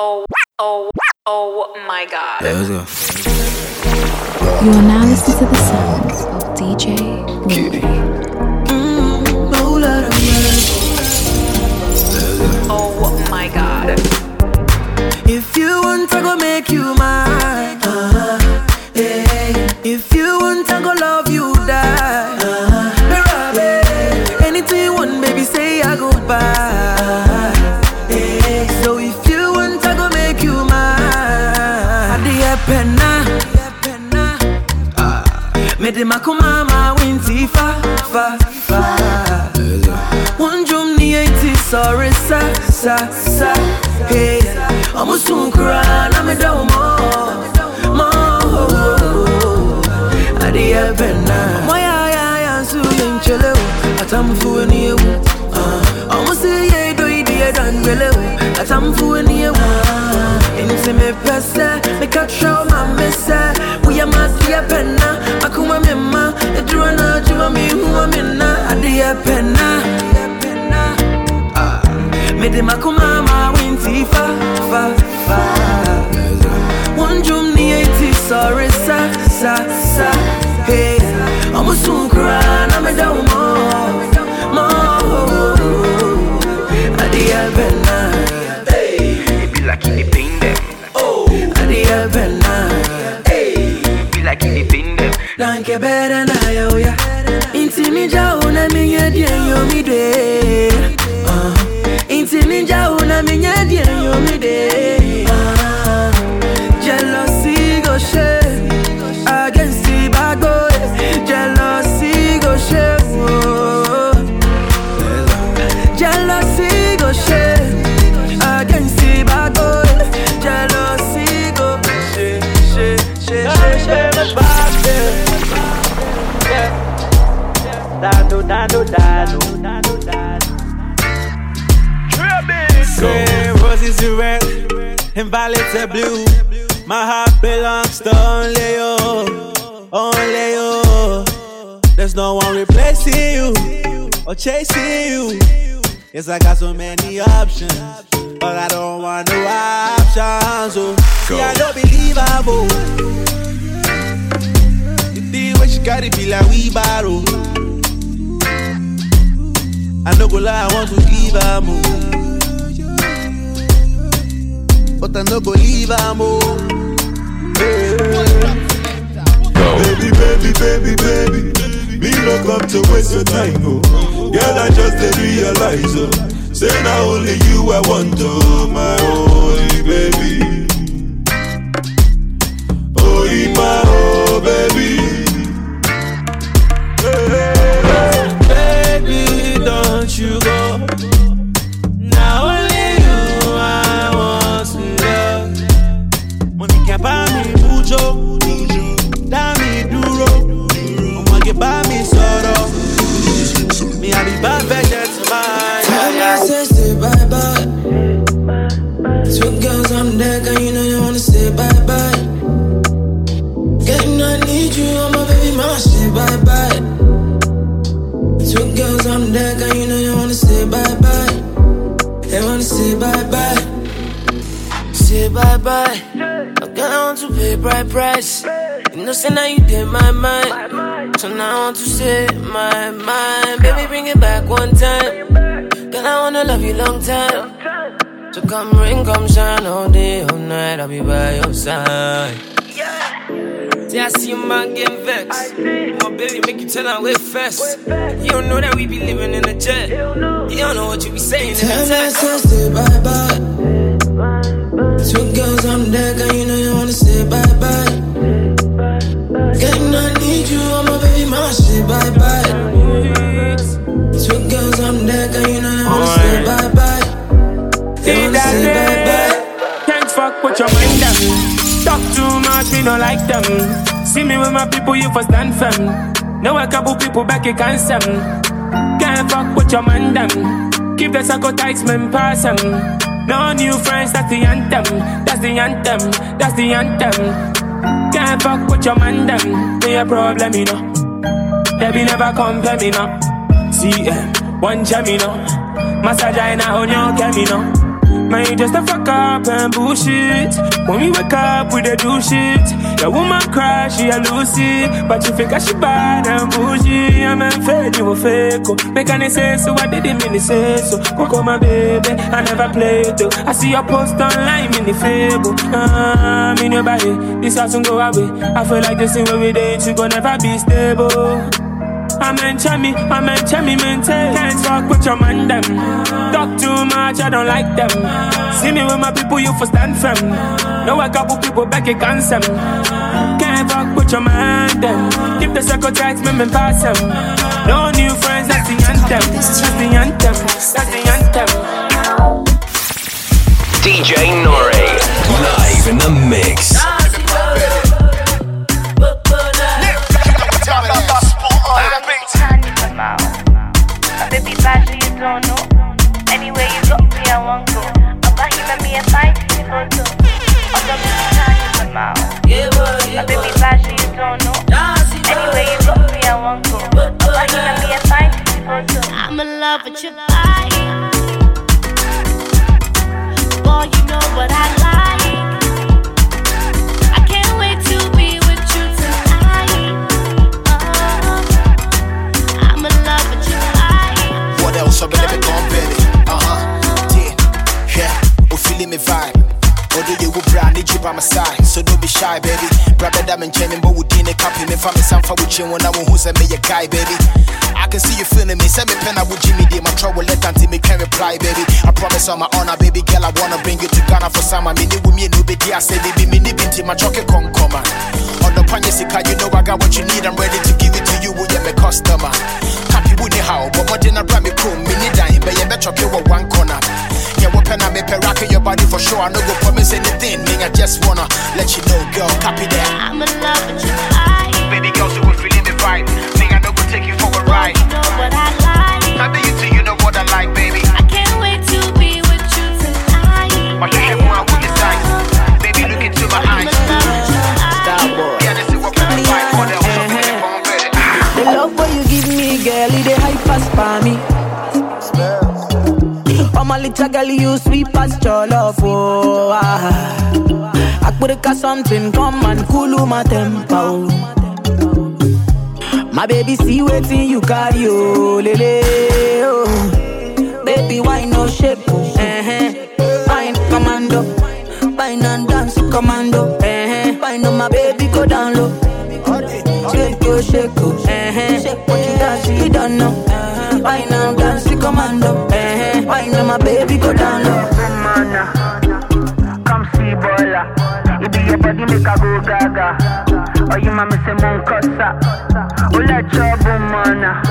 Oh, oh, oh my god. Yeah, let's go. You are now listening to the sounds of DJ Louis. Atam fu ni e wu Omo se ye do idi e dan bele o Atam fu ni e wu Inti me pese me katra ma me se We ya ma di ya pena Akuma me ma. Edura na juma mi huwa me na Adi ya pena Me de makuma ma winti fa fa. One drum ni eti sorry sa sa Hey Omo sun kura na me da mo mo Adi ya bena It be like it pain them. Oh, Adi ya bena It be like it pain them. Danke better are blue. My heart belongs to only you, only you. There's no one replacing you or chasing you. Yes, I got so many options, but I don't want no options. Oh, see, I don't believe I will. The thing when she got it be like we borrow. Oh. I know go lie, I want to give her oh. more. But I no go leave more. Baby, baby, baby, baby. Me no come to waste your time, oh. Girl, I just did realize, oh. Say now only you I want, oh, my only baby. Oh, my oh. Baby, Say bye bye. Okay, I want to pay bright price. You know, say now you did my mind. So now I want to say my mind. Baby, bring it back one time. Girl, I wanna love you long time. So come rain, come shine all day, all night. I'll be by your side. See, I see you man getting vexed. My baby make you tell her wait first. You don't know that we be living in a jet. You don't know what you be saying in the text. bye bye. Two girls on deck, and you know you wanna say bye bye. Getting, I need you, oh my baby, mama, say bye bye. Two girls on deck, and you know you wanna say bye bye. They wanna say bye bye. Can't fuck with your mind them. Talk too much, me don't like them. See me with my people, you for stand firm. Know a couple people back, you can't them. Can't fuck with your man them. Keep the circle tight, man, pass them. No new friends, that's the anthem. That's the anthem. That's the anthem. Can't fuck with your man them. Be a problem, you know. They be never compare me, no. See, eh, one jam, you know. Massage your cam, you know. Man, you just a fuck up and bullshit. When we wake up, we dey do shit. Your woman cry, she a Lucy. But you think I she bad and bougie. I'm a fake, you a fake. oh. Make any sense, so I didn't mean to say so. Coco, my baby, I never play though. I see your post online, in the fable. Ah, I'm in your body, this won't go away. I feel like this thing when we date, you gon' never be stable. I'm in I'm in chummy maintain. Can't fuck with your man them. Talk too much, I don't like them. See me with my people, you for stand firm. Know a couple people back at them. Can't fuck with your man them. Keep the circle tight, me me pass them. No new friends, that's the anthem. That's the anthem. That's the anthem. DJ Nore. Live in the mix. Love with your body. Boy, you know what I like. I can't wait to be with you tonight. Oh, I'm in love with your body. What else? I'm gonna be company. Uh huh. Yeah. Yeah. Oh, feeling me vibe. Odo you will brand need you by my side. So don't be shy, baby. Brother that man chain but would in a copy me me some for with you when I who's a me a guy, baby. I can see you feeling me. Send me pen I would Jimmy dear my trouble let until me can reply, baby. I promise on my honor, baby girl, I wanna bring you to Ghana for summer. Me with me no be I say baby me ni binti my con come On the panya you know I got what you need. I'm ready to give it to you. Will you my customer? Happy the how, but more than a me come, me need dying, but you better choke one corner. Yeah, what pen I me pay rock your body for sure. I no go promise anything, me I just wanna let you know, girl, copy that. I'm in love with your body. Baby girl, so we're feeling the vibe. Me I no go take you for a ride. You know what I like. I be you too, you know what I like, baby. I can't wait to be with you tonight. My shit more with the size. Baby, look into my eyes. Give me, girl, it dey hype as for me. Oh my little girl, you sweet as love, oh ah. I put a something, come and cool my tempo. My baby, see waiting you carry, oh lele, oh. Baby, why no shape, oh, eh, Fine commando, fine and dance commando, eh, Fine on my baby, go down low. Shake yo, shake yo, eh, Shake what you dance, you don't know. Why now dance the commando, eh, Why now my baby, go down low. Come see boiler. It be your body make a go gaga. Oh, you mama say mon kosa. Oh, let your boom mana.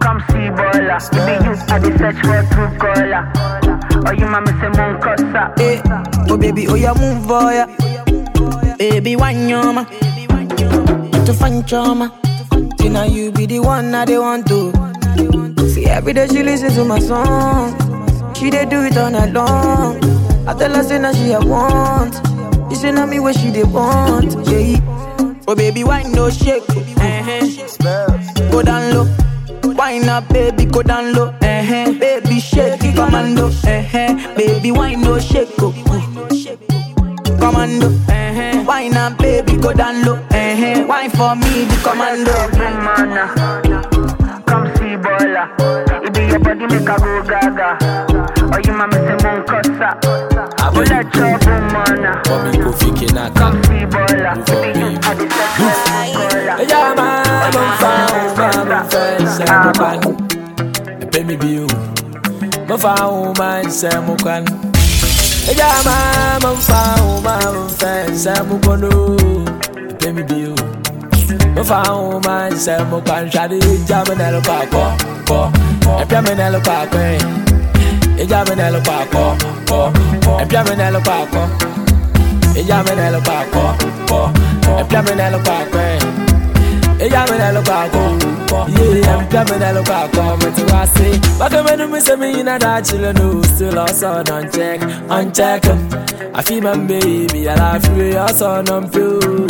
Come see boiler. It be you I dey search for true caller. Oh, you mama say mon kosa. Eh, oh baby, oh yeah, move oh yeah. Baby, one yoma, to find trauma. See now you be the one I they want to. See every day she listen to my song. She they do it all night long. I tell her say now she a want. She say now me where she they want. Yeah. Oh baby, why no shake? Uh-huh. Go down low. Wine up, baby, go down low. Uh-huh. Baby, shake it, commando. Uh-huh. Baby, wine no shake. Commando. Uh-huh. Wine up, baby, go down low. Uh-huh. Wine for me, the commando. Boom mana. Uh, come see boiler. It be your body make a go gaga. Oh, you mama say mon kosa. Oh, let your boom mana. Uh, come and go fiki na Come see boiler. It be you I dey search for true caller. Eja ma mo fa o ma mo fe se mo kwan. Pe mi bi o. Mo fa o ma se mo kwan. Eja ma mo fa o ma mo fe se mo kono. E pe mi bi o. Mo fa o ma se mo kwan. Shade eja me na lo pa ko ko. E pe me na lo pa ko. Eja me na lo pa ko ko. E pe me na lo pa ko. Eja me na lo pa ko ko. E pe me na lo pa ko. Eja me na pa ko. Yeah, I'm coming na pa ko. Me to I say, back when you miss me in a that chillin' no, still also on check, on check. I feel my baby, I love you, also on feel.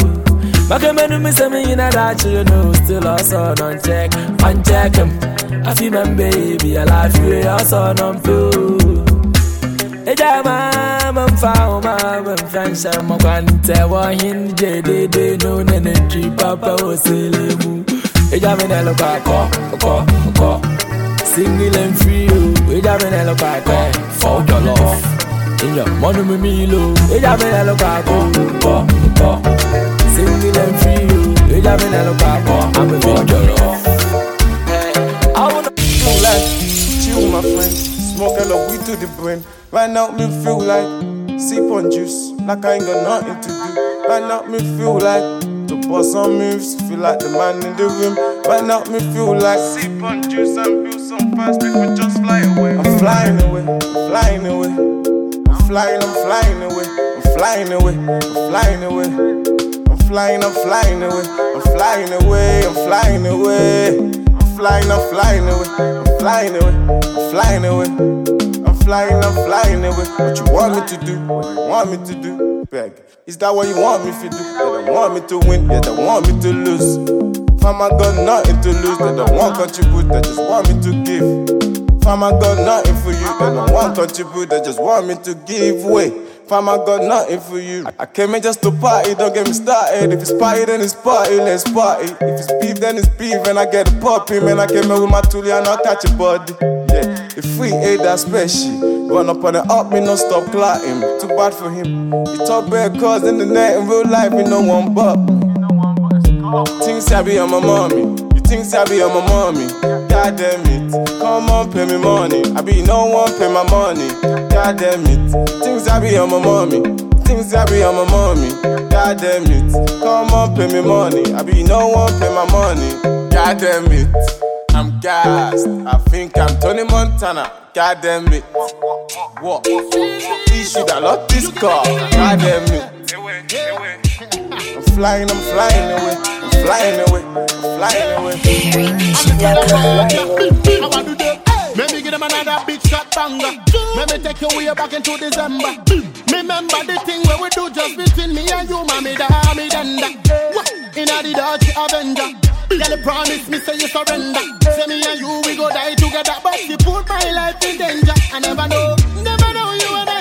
Back when you miss me in a that chillin' no, still also on check, on check. I feel my baby, I love you, also on feel. Eja Eja mama mfa mama mfansa makwante wa hinje de de no tri papa oselemu. Eja me nelo pa ko ko ko. Single and free oh. Eja me nelo pa for your love. In your me low. Eja me nelo pa ko oh, ko oh, ko. Oh, Single and free oh. Eja me nelo pa ko I'm a for your love. I wanna chill my friends, smoke hella weed to the brain. Right now me feel like sip on juice, like I ain't got nothing to do. Right now me feel like to bust some moves, feel like the man in the room. Right now me feel like sip on juice and build some fast, make me just fly away. I'm flying away, I'm flying away. I'm flying, I'm flying away, I'm flying away, I'm flying away. I'm flying, I'm flying away, I'm flying away, I'm flying away. I'm flying, I'm flying away, I'm flying away, I'm flying away. I'm flying, I'm flying away. What you want me to do? What you want me to do? Beg. Is that what you want me to do? They don't want me to win, they want me to lose. Fama got nothing to lose, they don't want contribute, they just want me to give. Fama got nothing for you, they don't want contribute, they just want me to give way. Fama got nothing for you. I came here just to party, don't get me started. If it's party, then it's party, let's party. If it's beef, then it's beef, and I get a poppy. Man, I came here with my toolie and I'll catch a body. Yeah, if we ain't that special, run up on the up, me no stop clotting. Too bad for him. He talk bad cause in the net, in real life, me no one but. Things I be on my mommy. You think I be on my mommy? God damn it. Come on, pay me money. I be no one pay my money. God damn it. Things I be on my mommy. Things I be on my mommy. God damn it. Come on, pay me money. I be no one pay my money. God damn it. I'm gassed. I think I'm Tony Montana. God damn it. What? He should have lost this car. God damn it. I'm flying, I'm flying away. I'm flying away. Let me give them another big shot banger. Let me take you way back into December. Remember the thing where we do just between me and you, mommy, da, me, danda. In a the Dutch Avenger. Girl, promise me, say you surrender. Say me and you, we go die together. But you put my life in danger. I never know, never know you and I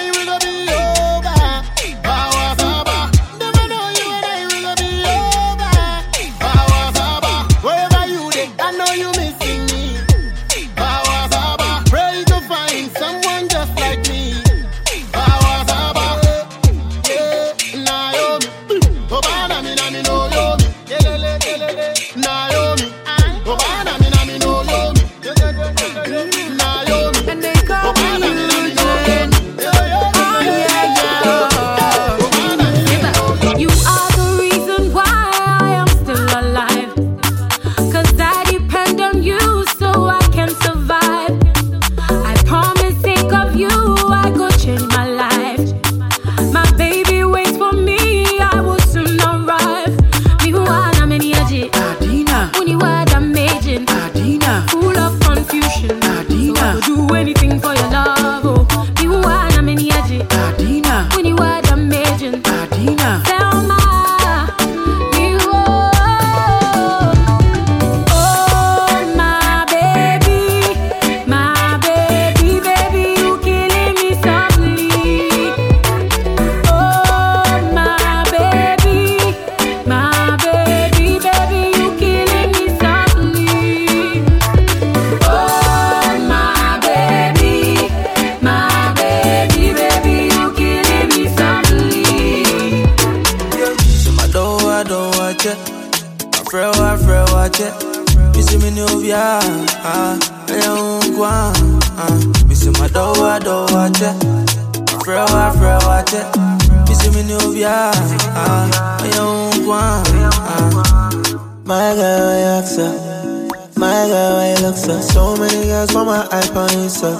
so.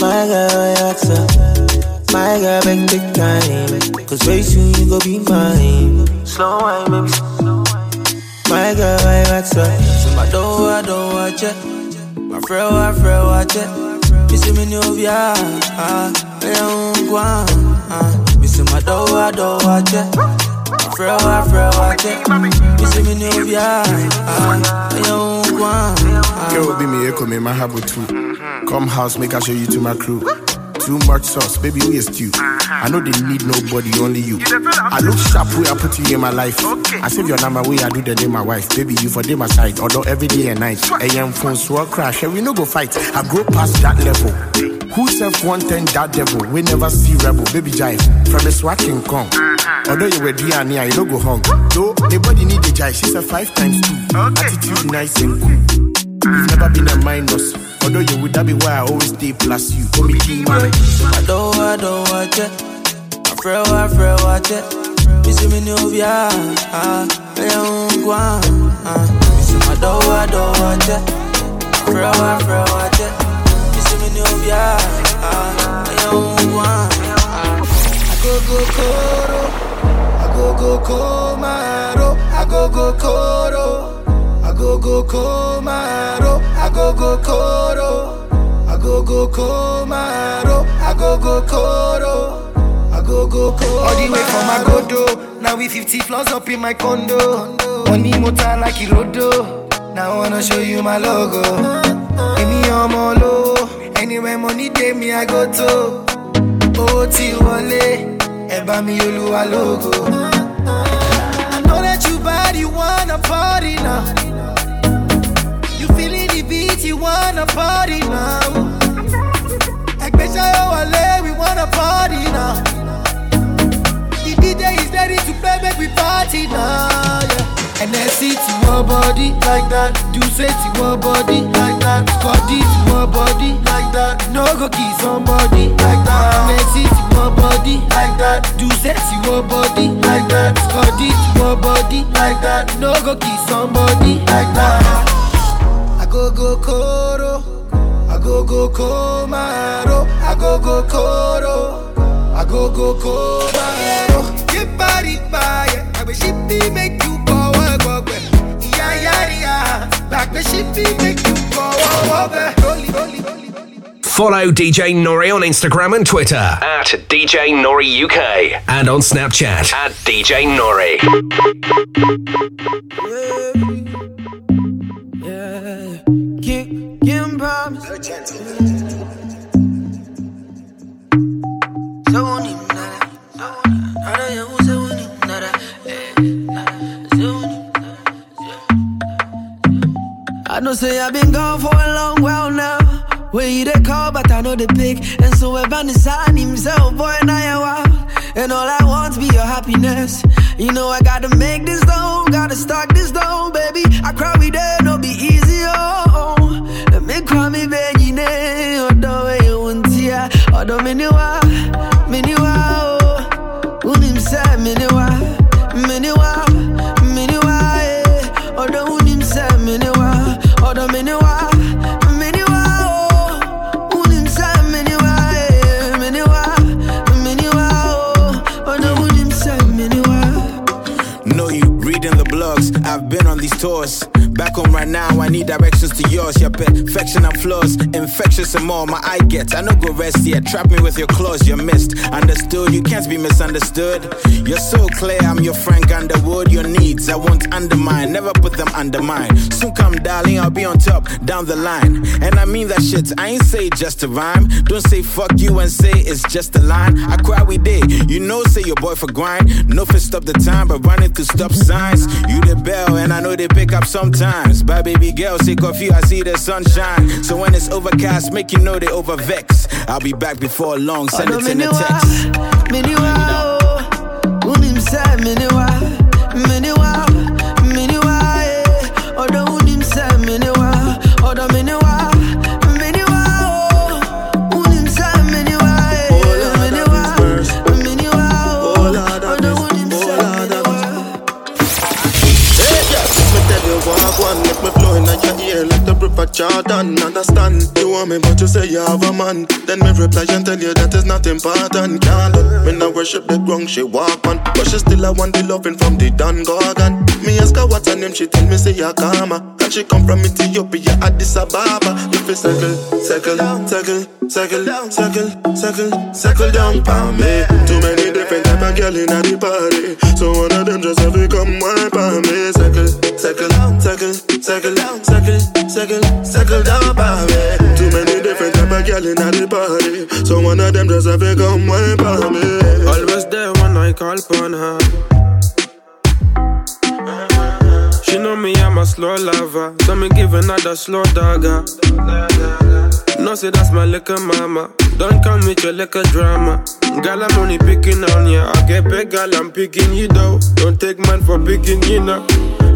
My girl, why act so? My girl, make big time. Cause very soon you go be mine. Slow wine, baby. My girl, you act so? My don't, I don't watch it. My friend, I friend watch it. Missy me new via, ah, I don't go on, ah. My don't, I don't watch it. My friend, I friend watch it. Missy me new via, ah, I don't go on, ah. Girl, be me echo me my habu too. Come house, make I show you to my crew. Too much sauce, baby, we is stew. I know they need nobody, only you. I look sharp where I put you in my life. I save your number where I do the day my wife. Baby, you for day my side, although every day and night. I am phone swore crash, and we no go fight. I grow past that level. Who self one ten that devil? We never see rebel, baby jive. From the swat King Kong. Although you were DNA, you no go hung. Though nobody need the jive, she's a five times two. Attitude nice and cool. You've never been a minus. Although you would that be why I always stay plus you. Call me king man. I don't, I don't watch it. I feel, I feel, watch it. You see me new yeah, ah, I don't on, ah. You see my don't, I don't watch it. I feel, I feel, watch it. Go komaro, I go go koro. I go go komaro, I go go koro. I go go komaro, I go go koro. I go go koro. All the way from Agodo, now we 50 floors up in my condo. Money motor like Irodo. Now I wanna show you my logo. Give me your molo. Anywhere money day me I go to. Oh, ti wale, eba mi Olúwa logo. I know that you bad, you wanna party now. You feeling the beat, you wanna party now. Ẹgbẹ́sẹ̀ wọlé, oh, we wanna party now. The DJ is ready to play, make we party now. Yeah. And then see to your body like that. Do say to your body like that. Scotty to your body like that. No go kiss somebody like that. And then see to your body like that. Do say to your body like that. Scotty to your body like that. No go kiss somebody like that. I go go koro, I go go komaro, I go go koro, I go go komaro. Your body fire, I wish it be make Follow DJ Nore on Instagram and Twitter. At DJ Nore UK and on Snapchat. At DJ Nore. I know say I've been gone for a long while now. Where you they call, but I know the pick. And so Evan is on himself, boy, now you wild. And all I want be your happiness. You know I gotta make this dough, gotta start this dough, baby. I cry we there, no be easy, oh. Let me cry me, baby, ne. Odo we you want odo me ni wa, me I've Back home right now, I need directions to yours. Your perfection and flaws, infectious and more. My eye gets, I no go rest yet. Trap me with your claws, you're missed. Understood, you can't be misunderstood. You're so clear, I'm your Frank Underwood. Your needs, I won't undermine, never put them under mine. Soon come, darling, I'll be on top, down the line. And I mean that shit, I ain't say just a rhyme. Don't say fuck you and say it's just a line. I cry we did, you know, say your boy for grind. No fit stop the time, but running through stop signs. You the bell, and I know they pick up sometimes. Bye, baby girl, sick of you, I see the sunshine. So when it's overcast, make you know they overvex. I'll be back before long, send it in a text. Miniwa. Miniwa, miniwa, river Jordan. Understand, you want me, but you say you have a man. Then me reply and tell you that is not important. Can't me not worship the ground she walk on, but she still I want the loving from the Don Gorgon. Me ask her what's her name, she tell me say Yakama, and she come from Ethiopia, Addis Ababa. If you circle, circle, circle, circle, circle, circle, circle down for me. Too many different type of girl in the party, so one of them just have to come wipe on me. Circle, circle, circle, circle, circle, circle, circle down for me. Too many different type of girl in the party. So one of them just have to come wine for me. Always there when I call upon her. She know me, I'm a slow lover. So me give another slow dagger. No, say that's my liquor mama. Don't come with your liquor drama. Girl, I'm only picking on ya. I get big, girl, I'm picking you though. Don't take man for picking you now.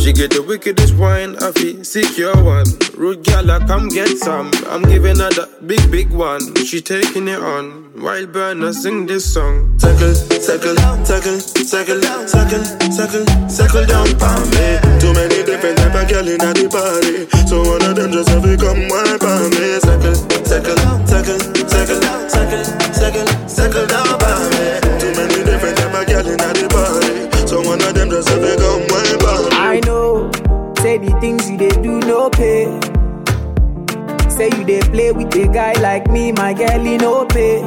She get the wickedest wine, I feel secure one. Rude gal, I come get some. I'm giving her the big, big one. She taking it on. Wild burner, sing this song. Circle, circle, circle, circle, circle, circle, circle down for me. Too many different type of girl in the party. So one of them just have to come wine for me. Circle, circle, circle, circle, circle, circle, circle down for me. Too many different type of girl in the party. So one of them just have to come things you they do no pay. Say you they play with a guy like me, my girl, he no pay.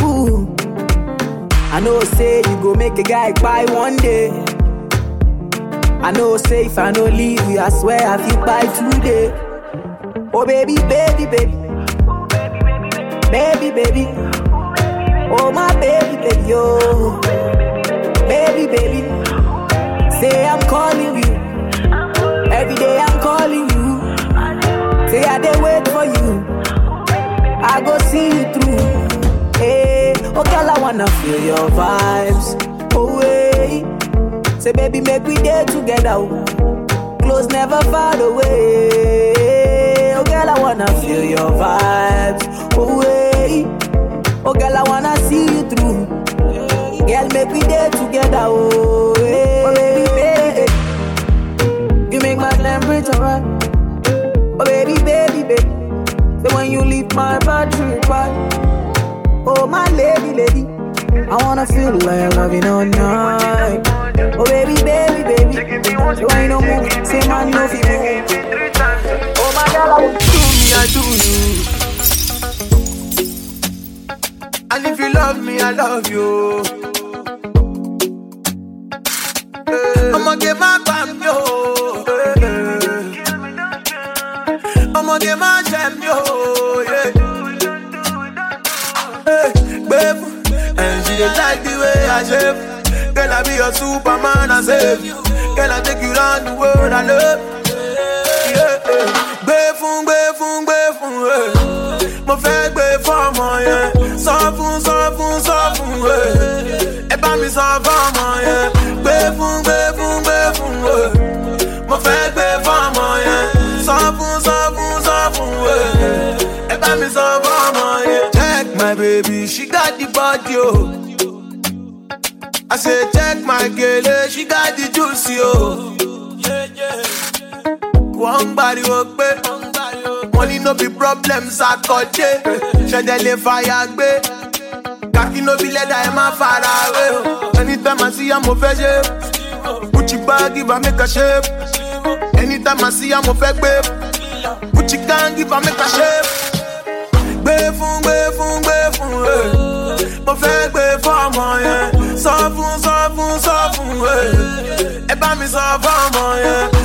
Ooh. I know, say you go make a guy buy one day. I know, say if I no leave you, I swear I feel buy today. Oh baby, baby, baby, baby, baby. Oh my baby, baby, oh, baby, baby. Say I'm calling you. Say I dey wait for you. I go see you through. Hey, oh girl, I wanna feel your vibes. Oh hey. Say baby, make we day together. oh. Close never far away. Oh girl, I wanna feel your vibes. Oh hey. Oh girl, I wanna see you through. Girl, make we day together. Oh, hey. oh baby, baby. You make my temperature right. So when you leave my battery right. Oh my lady, lady. I wanna feel like loving all night. Oh baby, baby, baby. So when you don't move, say man, no fi move. Oh my girl, I do me, I do you. And if you love me, I love you. The I. Girl, I be your Superman, I save you. Girl, I take you round the world, I love. Yeah. Gbé fún, gbé fún, gbé fún, eh. mo fẹ́ gbé fọ́mọ yẹn. Sọ fún, sọ fún, sọ fún, eh. ẹ bá mi sọ fọ́mọ yẹn. Gbé fún, gbé fún, gbé fún, eh. mo fẹ́ gbé fọ́mọ yẹn. Sọ fún, sọ fún, sọ fún, eh. ẹ bá mi sọ fọ́mọ yẹn. Check my baby, she got the body, oh. I say check my girl, eh, she got the juicy, oh. Wọ́n gbariwo pé wọ́n ní no be problems I àkọ́jẹ́ ṣẹ̀dẹ̀ lè fàyà gbé. Kàkí no be ẹ̀ máa fara wé o. Anytime I see I'm mo fẹ́ ṣe. Gucci bag give am make a shape. Anytime I see am mo fẹ́ gbé. Gucci gang give am make a shape. Gbé fún gbé fún gbé fún ẹ̀. Mo fẹ́ gbé fọ́mọ yẹn. Sọ fún sọ fún sọ fún ẹ̀. Bá mi sọ yẹn.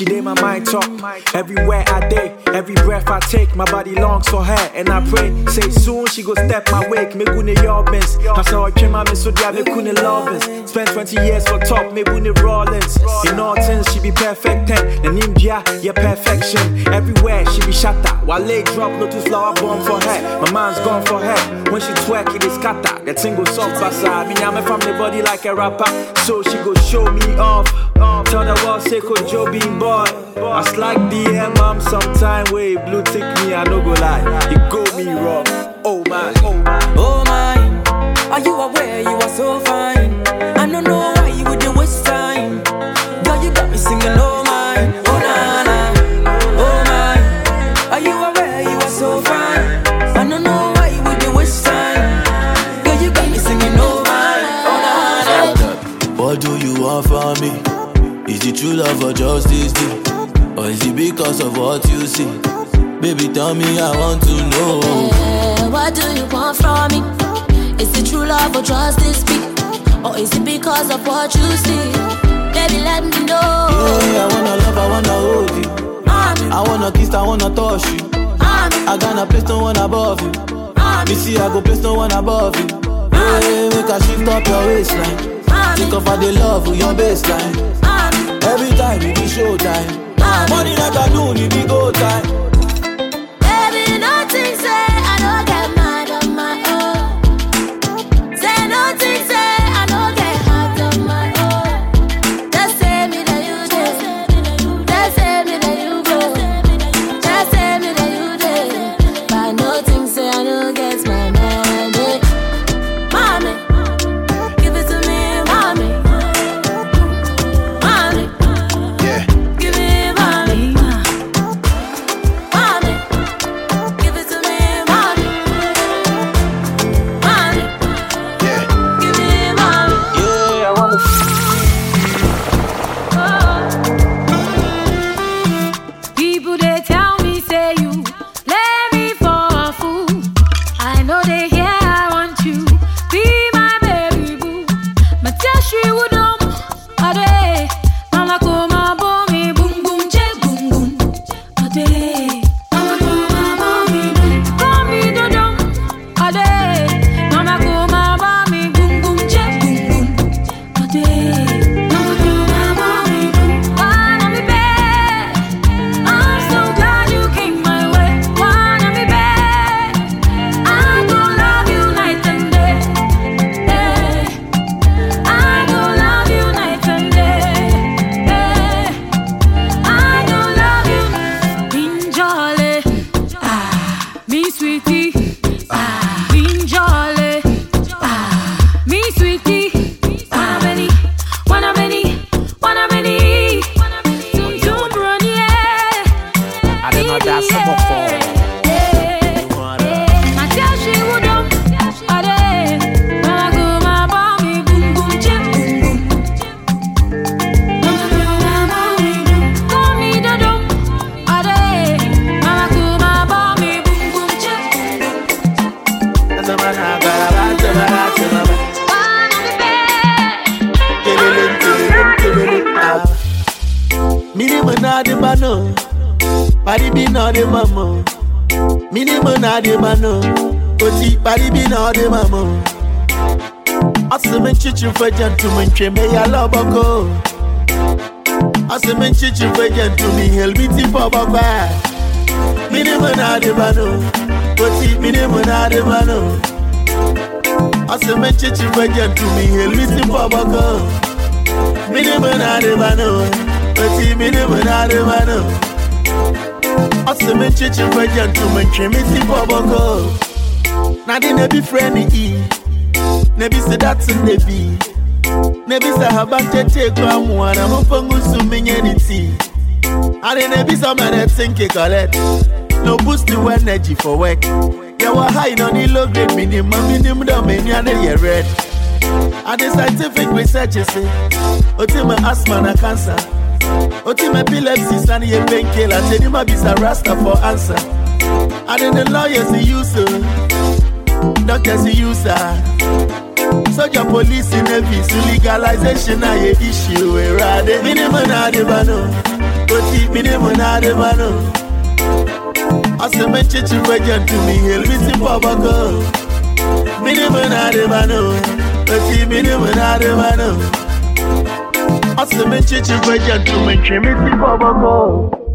She did my mind talk. Oh Everywhere I day, every breath I take, my body longs for her. And I pray, say soon she go step my wake. Me gune yobbins. I saw her came me so dia me kune lovins. Spent 20 years for top, me gune rollins. In all things, she be perfect eh? ten. The name dia, yeah, perfection. Everywhere she be shatter. While late drop, lotus flower bomb for her. My mind's gone for her. When she twerk, it is kata. That single song basa. Me nyame from the body like a rapper. So she go show me off. Tell the world, say, could Joe being boy. I like the I'm sometime where blue tick me, I no go lie. You go me wrong. Oh my, oh my, oh my. Are you aware you are so fine? I don't know why you would waste time. Girl, you got me singing oh my, oh na na, oh my. Are you aware you are so fine? I don't know why you would waste time. Girl, you got me singing oh my, oh na na. What do you want from me? Is it true love or just this deal? Is it because of what you see? Baby, tell me, I want to know. Eh, what do you want from me? Is it true love or just this beat? Or is it because of what you see? Baby, let me know. Yeah, I wanna love, I wanna hold you. I wanna kiss, I wanna touch you. I got a place, no one above you. Me see, I go place, no one above you. Hey, make a shift up your waistline. Think of how they love with your baseline. Every time it be showtime. Money like a it be go time. Pari bi na de mamo. Mini manade mano, oti pari bi na de mamo. Asimen chichi for gentlemen, cheme ya loboko. Asimen chichi for gentlemen, helbiti for baba. Mini manade mano, oti mini manade mano. Asimen chichi for gentlemen, helbiti for baba. Mini manade mano, oti mini manade mano. Asimen chichi for gentlemen, cheme ti for baba. Na di ne bi friend e. Nebi say that's in the be. Nebi say habante take one one. I'm up on gusu minyanity. And then nebi some man that think it collect. No boost the energy for work. Yeah, what high on the low grade minimum minimum down many and they red. And the scientific research is say, Otima asthma na cancer. Otima epilepsy and ye painkiller. I be a rasta for answer. And then the lawyers they use uh, doctors they use uh, Soldier, police, in navy, so legalization ye issue. We rade minimum na de bano, oti minimum na de bano. Ase men chichi wejen to me, hel missing papa. Minimum na de bano, oti minimum na de bano. Ase men chichi wejen to me, missing papa go.